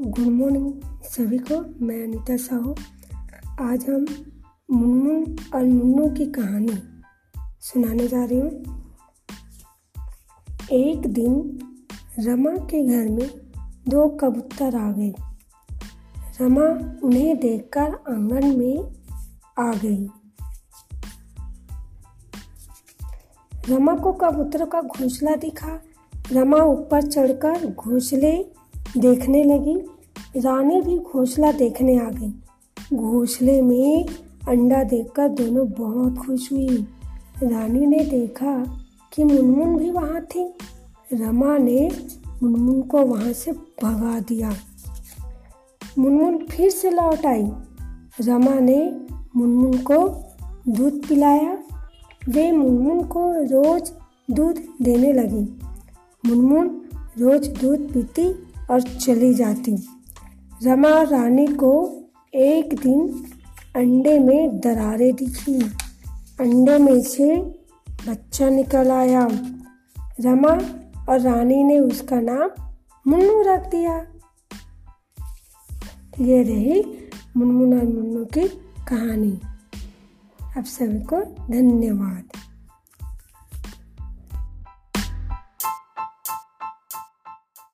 Good morning सभी को, मैं अनीता साहू आज हम मुनमुन और मुन्नू की कहानी सुनाने जा रही हूँ। एक दिन रमा के घर में दो कबूतर आ गए। रमा उन्हें देखकर आँगन में आ गई। रमा को कबूतर का घोंसला दिखा। रमा ऊपर चढ़कर घोंसले देखने लगी। रानी भी घोंसला देखने आ गई। घोंसले में अंडा देखकर दोनों बहुत खुश हुई। रानी ने देखा कि मुनमुन भी वहाँ थी। रमा ने मुनमुन को वहाँ से भगा दिया। मुनमुन फिर से लौट आई। रमा ने मुनमुन को दूध पिलाया। वे मुनमुन को रोज दूध देने लगी। मुनमुन रोज दूध पीती और चली जाती। रमा रानी को एक दिन अंडे में दरारें दिखी। अंडे में से बच्चा निकल आया। रमा और रानी ने उसका नाम मुन्नू रख दिया। ये रही मुनमुन और मुन्नू की कहानी। आप सभी को धन्यवाद।